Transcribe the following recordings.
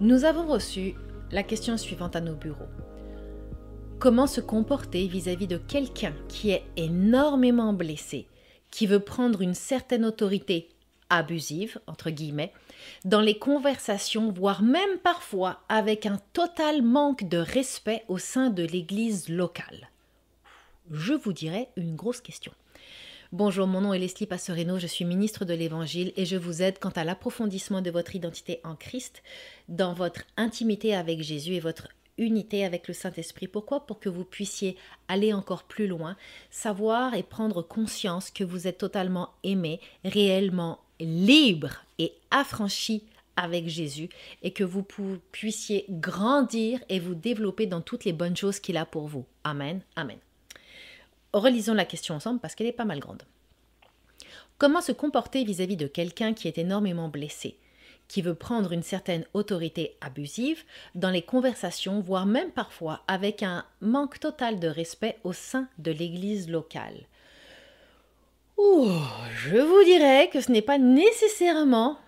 Nous avons reçu la question suivante à nos bureaux. Comment se comporter vis-à-vis de quelqu'un qui est énormément blessé, qui veut prendre une certaine autorité abusive, entre guillemets, dans les conversations, voire même parfois avec un total manque de respect au sein de l'Église locale? Je vous dirais une grosse question. Bonjour, mon nom est Leslie Passerino, je suis ministre de l'Évangile et je vous aide quant à l'approfondissement de votre identité en Christ, dans votre intimité avec Jésus et votre unité avec le Saint-Esprit. Pourquoi? Pour que vous puissiez aller encore plus loin, savoir et prendre conscience que vous êtes totalement aimé, réellement libre et affranchi avec Jésus et que vous puissiez grandir et vous développer dans toutes les bonnes choses qu'il a pour vous. Amen. Amen. Relisons la question ensemble parce qu'elle est pas mal grande. Comment se comporter vis-à-vis de quelqu'un qui est énormément blessé, qui veut prendre une certaine autorité abusive dans les conversations, voire même parfois avec un manque total de respect au sein de l'Église locale? Je vous dirais que ce n'est pas nécessairement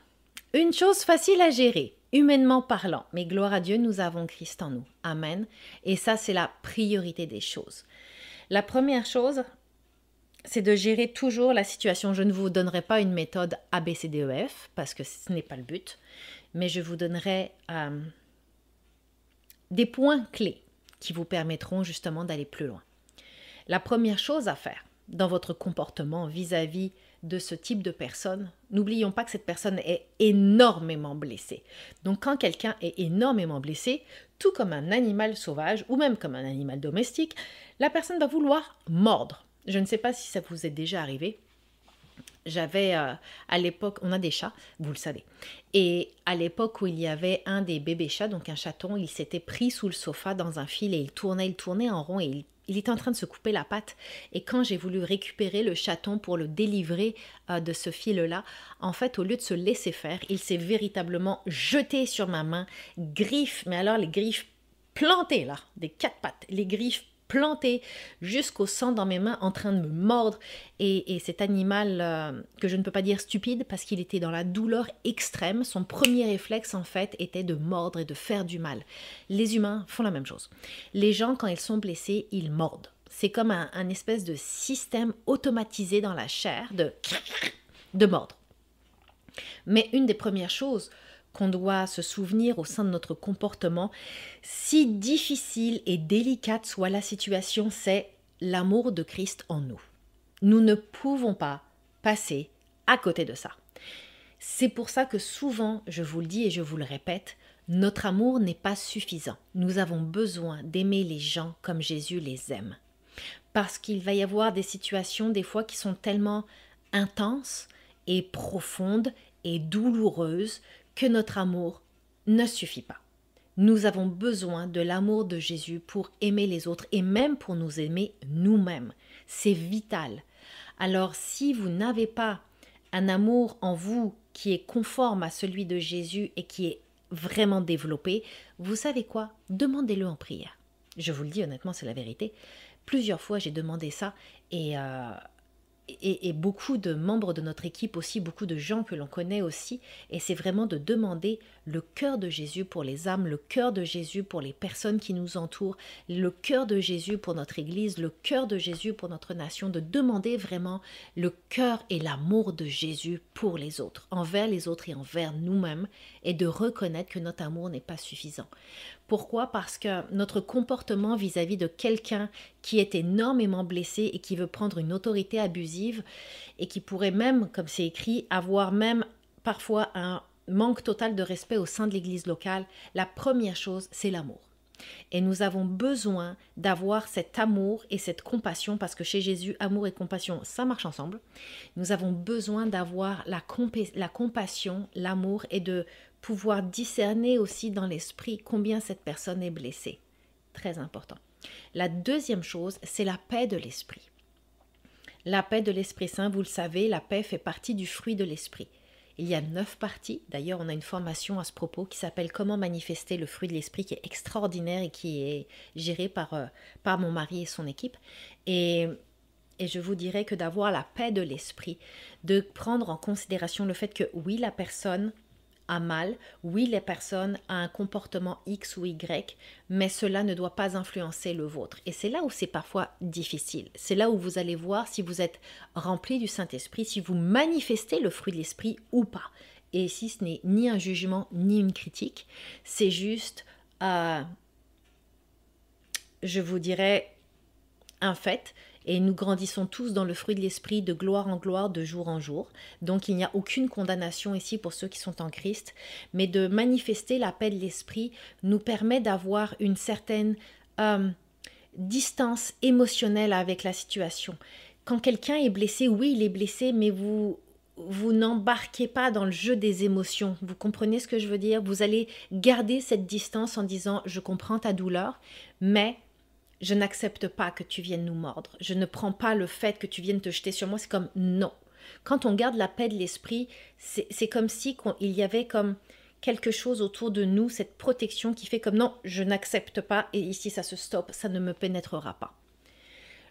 une chose facile à gérer, humainement parlant. Mais gloire à Dieu, nous avons Christ en nous. Amen. Et ça, c'est la priorité des choses. La première chose, c'est de gérer toujours la situation. Je ne vous donnerai pas une méthode ABCDEF parce que ce n'est pas le but, mais je vous donnerai euh, des points clés qui vous permettront justement d'aller plus loin. La première chose à faire, dans votre comportement vis-à-vis de ce type de personne, n'oublions pas que cette personne est énormément blessée. Donc quand quelqu'un est énormément blessé, tout comme un animal sauvage ou même comme un animal domestique, la personne va vouloir mordre. Je ne sais pas si ça vous est déjà arrivé. J'avais euh, à l'époque, on a des chats, vous le savez. Et à l'époque où il y avait un des bébés chats, donc un chaton, il s'était pris sous le sofa dans un fil et il tournait, il tournait en rond et il il était en train de se couper la patte. Et quand j'ai voulu récupérer le chaton pour le délivrer euh, de ce fil-là, en fait, au lieu de se laisser faire, il s'est véritablement jeté sur ma main, griffes, mais alors les griffes plantées là, des quatre pattes, les griffes planté jusqu'au sang dans mes mains en train de me mordre. Et, cet animal, euh, que je ne peux pas dire stupide parce qu'il était dans la douleur extrême, son premier réflexe en fait était de mordre et de faire du mal. Les humains font la même chose. Les gens, quand ils sont blessés, ils mordent. C'est comme un, un, espèce de système automatisé dans la chair de, de mordre. Mais une des premières choses qu'on doit se souvenir au sein de notre comportement, si difficile et délicate soit la situation, c'est l'amour de Christ en nous. Nous ne pouvons pas passer à côté de ça. C'est pour ça que souvent, je vous le dis et je vous le répète, notre amour n'est pas suffisant. Nous avons besoin d'aimer les gens comme Jésus les aime. Parce qu'il va y avoir des situations des fois qui sont tellement intenses et profondes et douloureuses notre amour ne suffit pas. Nous avons besoin de l'amour de Jésus pour aimer les autres et même pour nous aimer nous-mêmes. C'est vital. Alors si vous n'avez pas un amour en vous qui est conforme à celui de Jésus et qui est vraiment développé, vous savez quoi? Demandez-le en prière. Je vous le dis honnêtement, c'est la vérité. Plusieurs fois, j'ai demandé ça et, euh, et, beaucoup de membres de notre équipe aussi, beaucoup de gens que l'on connaît aussi, et c'est vraiment de demander le cœur de Jésus pour les âmes, le cœur de Jésus pour les personnes qui nous entourent, le cœur de Jésus pour notre Église, le cœur de Jésus pour notre nation, de demander vraiment le cœur et l'amour de Jésus pour les autres, envers les autres et envers nous-mêmes, et de reconnaître que notre amour n'est pas suffisant. Pourquoi? Parce que notre comportement vis-à-vis de quelqu'un qui est énormément blessé et qui veut prendre une autorité abusive et qui pourrait même, comme c'est écrit, avoir même parfois un manque total de respect au sein de l'Église locale, la première chose, c'est l'amour. Et nous avons besoin d'avoir cet amour et cette compassion, parce que chez Jésus, amour et compassion, ça marche ensemble. Nous avons besoin d'avoir la, la compassion, l'amour et de pouvoir discerner aussi dans l'esprit combien cette personne est blessée. Très important. La deuxième chose, c'est la paix de l'esprit. La paix de l'Esprit Saint, vous le savez, la paix fait partie du fruit de l'Esprit. Il y a neuf parties. D'ailleurs, on a une formation à ce propos qui s'appelle Comment manifester le fruit de l'esprit, qui est extraordinaire et qui est gérée par, euh, par mon mari et son équipe. Et, et je vous dirais que d'avoir la paix de l'esprit, de prendre en considération le fait que oui, la personne à mal. Oui, les personnes ont un comportement X ou Y, mais cela ne doit pas influencer le vôtre. Et c'est là où c'est parfois difficile. C'est là où vous allez voir si vous êtes rempli du Saint-Esprit, si vous manifestez le fruit de l'Esprit ou pas. Et ici, ce n'est ni un jugement ni une critique, c'est juste, euh, je vous dirais, un fait et nous grandissons tous dans le fruit de l'esprit de gloire en gloire, de jour en jour. Donc il n'y a aucune condamnation ici pour ceux qui sont en Christ, mais de manifester la paix de l'esprit nous permet d'avoir une certaine euh, distance émotionnelle avec la situation. Quand quelqu'un est blessé, oui, il est blessé, mais vous vous n'embarquez pas dans le jeu des émotions. Vous comprenez ce que je veux dire? Vous allez garder cette distance en disant je comprends ta douleur, mais je n'accepte pas que tu viennes nous mordre. Je ne prends pas le fait que tu viennes te jeter sur moi. C'est comme non. Quand on garde la paix de l'esprit, c'est comme si il y avait comme quelque chose autour de nous, cette protection qui fait comme non, je n'accepte pas et ici ça se stoppe, ça ne me pénétrera pas.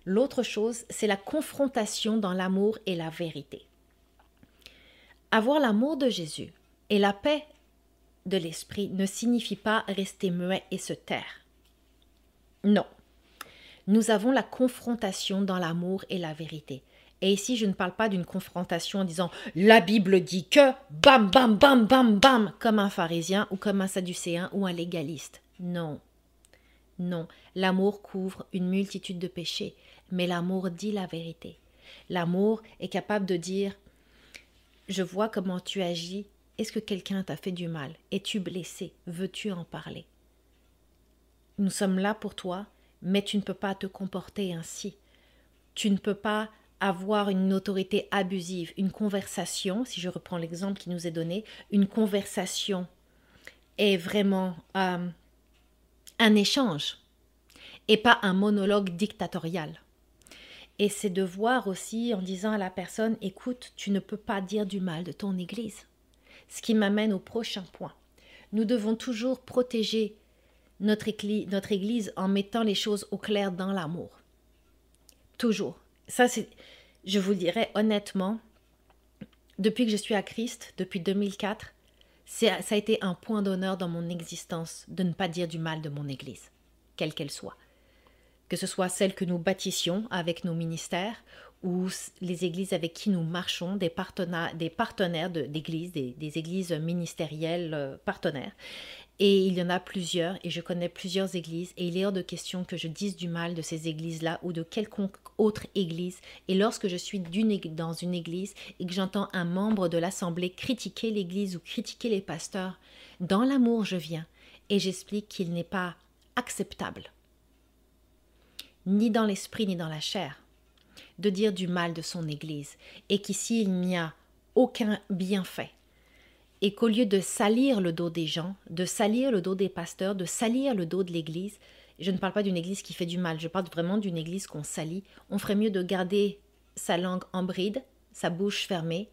L'autre chose, c'est la confrontation dans l'amour et la vérité. Avoir l'amour de Jésus et la paix de l'esprit ne signifie pas rester muet et se taire. Non, nous avons la confrontation dans l'amour et la vérité. Et ici, je ne parle pas d'une confrontation en disant la Bible dit que, bam, bam, bam, bam, bam, comme un pharisien ou comme un sadducéen ou un légaliste. Non. Non, l'amour couvre une multitude de péchés, mais l'amour dit la vérité. L'amour est capable de dire Je vois comment tu agis. Est-ce que quelqu'un t'a fait du mal? Es-tu blessé? Veux-tu en parler? Nous sommes là pour toi mais tu ne peux pas te comporter ainsi. Tu ne peux pas avoir une autorité abusive. Une conversation, si je reprends l'exemple qui nous est donné, une conversation est vraiment euh, un échange et pas un monologue dictatorial. Et c'est de voir aussi en disant à la personne, écoute, tu ne peux pas dire du mal de ton Église. Ce qui m'amène au prochain point. Nous devons toujours protéger notre église, en mettant les choses au clair dans l'amour. Toujours. Ça, c'est, je vous dirais honnêtement, depuis que je suis à Christ, depuis 2004, ça a été un point d'honneur dans mon existence de ne pas dire du mal de mon église, quelle qu'elle soit. Que ce soit celle que nous bâtissions avec nos ministères ou les églises avec qui nous marchons, des partenaires, des partenaires d'églises, des, des, églises ministérielles euh, partenaires. Et il y en a plusieurs, et je connais plusieurs églises, et il est hors de question que je dise du mal de ces églises-là ou de quelconque autre église. Et lorsque je suis dans une église et que j'entends un membre de l'assemblée critiquer l'église ou critiquer les pasteurs, dans l'amour je viens et j'explique qu'il n'est pas acceptable, ni dans l'esprit ni dans la chair, de dire du mal de son église, et qu'ici il n'y a aucun bienfait et qu'au lieu de salir le dos des gens, de salir le dos des pasteurs, de salir le dos de l'Église, je ne parle pas d'une Église qui fait du mal, je parle vraiment d'une Église qu'on salit, on ferait mieux de garder sa langue en bride, sa bouche fermée,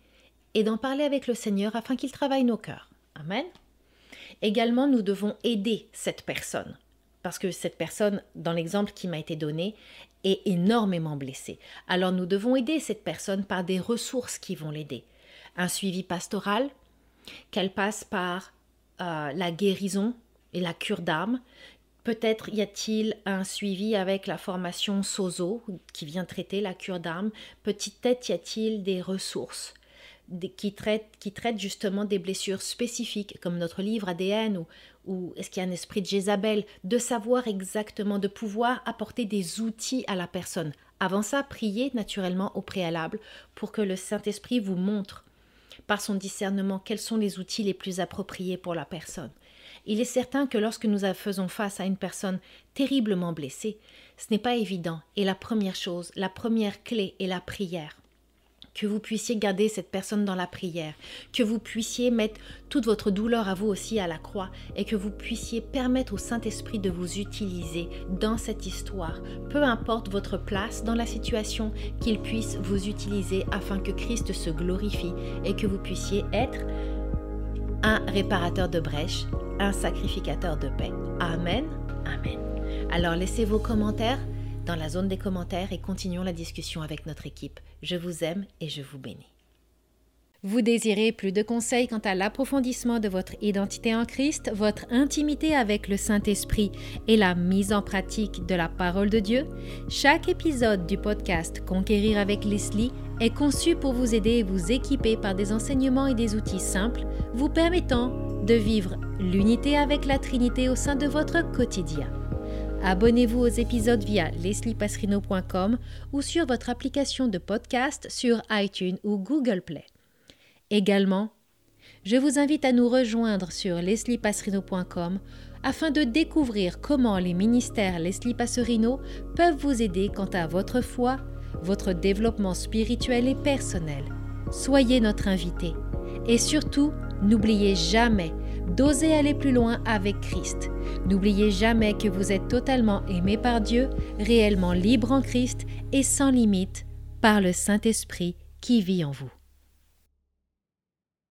et d'en parler avec le Seigneur afin qu'il travaille nos cœurs. Amen. Également, nous devons aider cette personne, parce que cette personne, dans l'exemple qui m'a été donné, est énormément blessée. Alors nous devons aider cette personne par des ressources qui vont l'aider. Un suivi pastoral, qu'elle passe par euh, la guérison et la cure d'âme. Peut-être y a-t-il un suivi avec la formation SOZO qui vient traiter la cure d'âme. Peut-être y a-t-il des ressources qui traitent, qui traitent justement des blessures spécifiques, comme notre livre ADN ou, ou est-ce qu'il y a un esprit de Jézabel, de savoir exactement, de pouvoir apporter des outils à la personne. Avant ça, priez naturellement au préalable pour que le Saint-Esprit vous montre par son discernement quels sont les outils les plus appropriés pour la personne. Il est certain que lorsque nous faisons face à une personne terriblement blessée, ce n'est pas évident et la première chose, la première clé est la prière que vous puissiez garder cette personne dans la prière, que vous puissiez mettre toute votre douleur à vous aussi à la croix et que vous puissiez permettre au Saint-Esprit de vous utiliser dans cette histoire, peu importe votre place dans la situation, qu'il puisse vous utiliser afin que Christ se glorifie et que vous puissiez être un réparateur de brèches, un sacrificateur de paix. Amen. Amen. Alors laissez vos commentaires dans la zone des commentaires et continuons la discussion avec notre équipe. Je vous aime et je vous bénis. Vous désirez plus de conseils quant à l'approfondissement de votre identité en Christ, votre intimité avec le Saint-Esprit et la mise en pratique de la parole de Dieu? Chaque épisode du podcast Conquérir avec Leslie est conçu pour vous aider et vous équiper par des enseignements et des outils simples vous permettant de vivre l'unité avec la Trinité au sein de votre quotidien. Abonnez-vous aux épisodes via lesliepasserino.com ou sur votre application de podcast sur iTunes ou Google Play. Également, je vous invite à nous rejoindre sur lesliepasserino.com afin de découvrir comment les ministères Leslie Passerino peuvent vous aider quant à votre foi, votre développement spirituel et personnel. Soyez notre invité. Et surtout, n'oubliez jamais d'oser aller plus loin avec Christ. N'oubliez jamais que vous êtes totalement aimé par Dieu, réellement libre en Christ et sans limite par le Saint-Esprit qui vit en vous.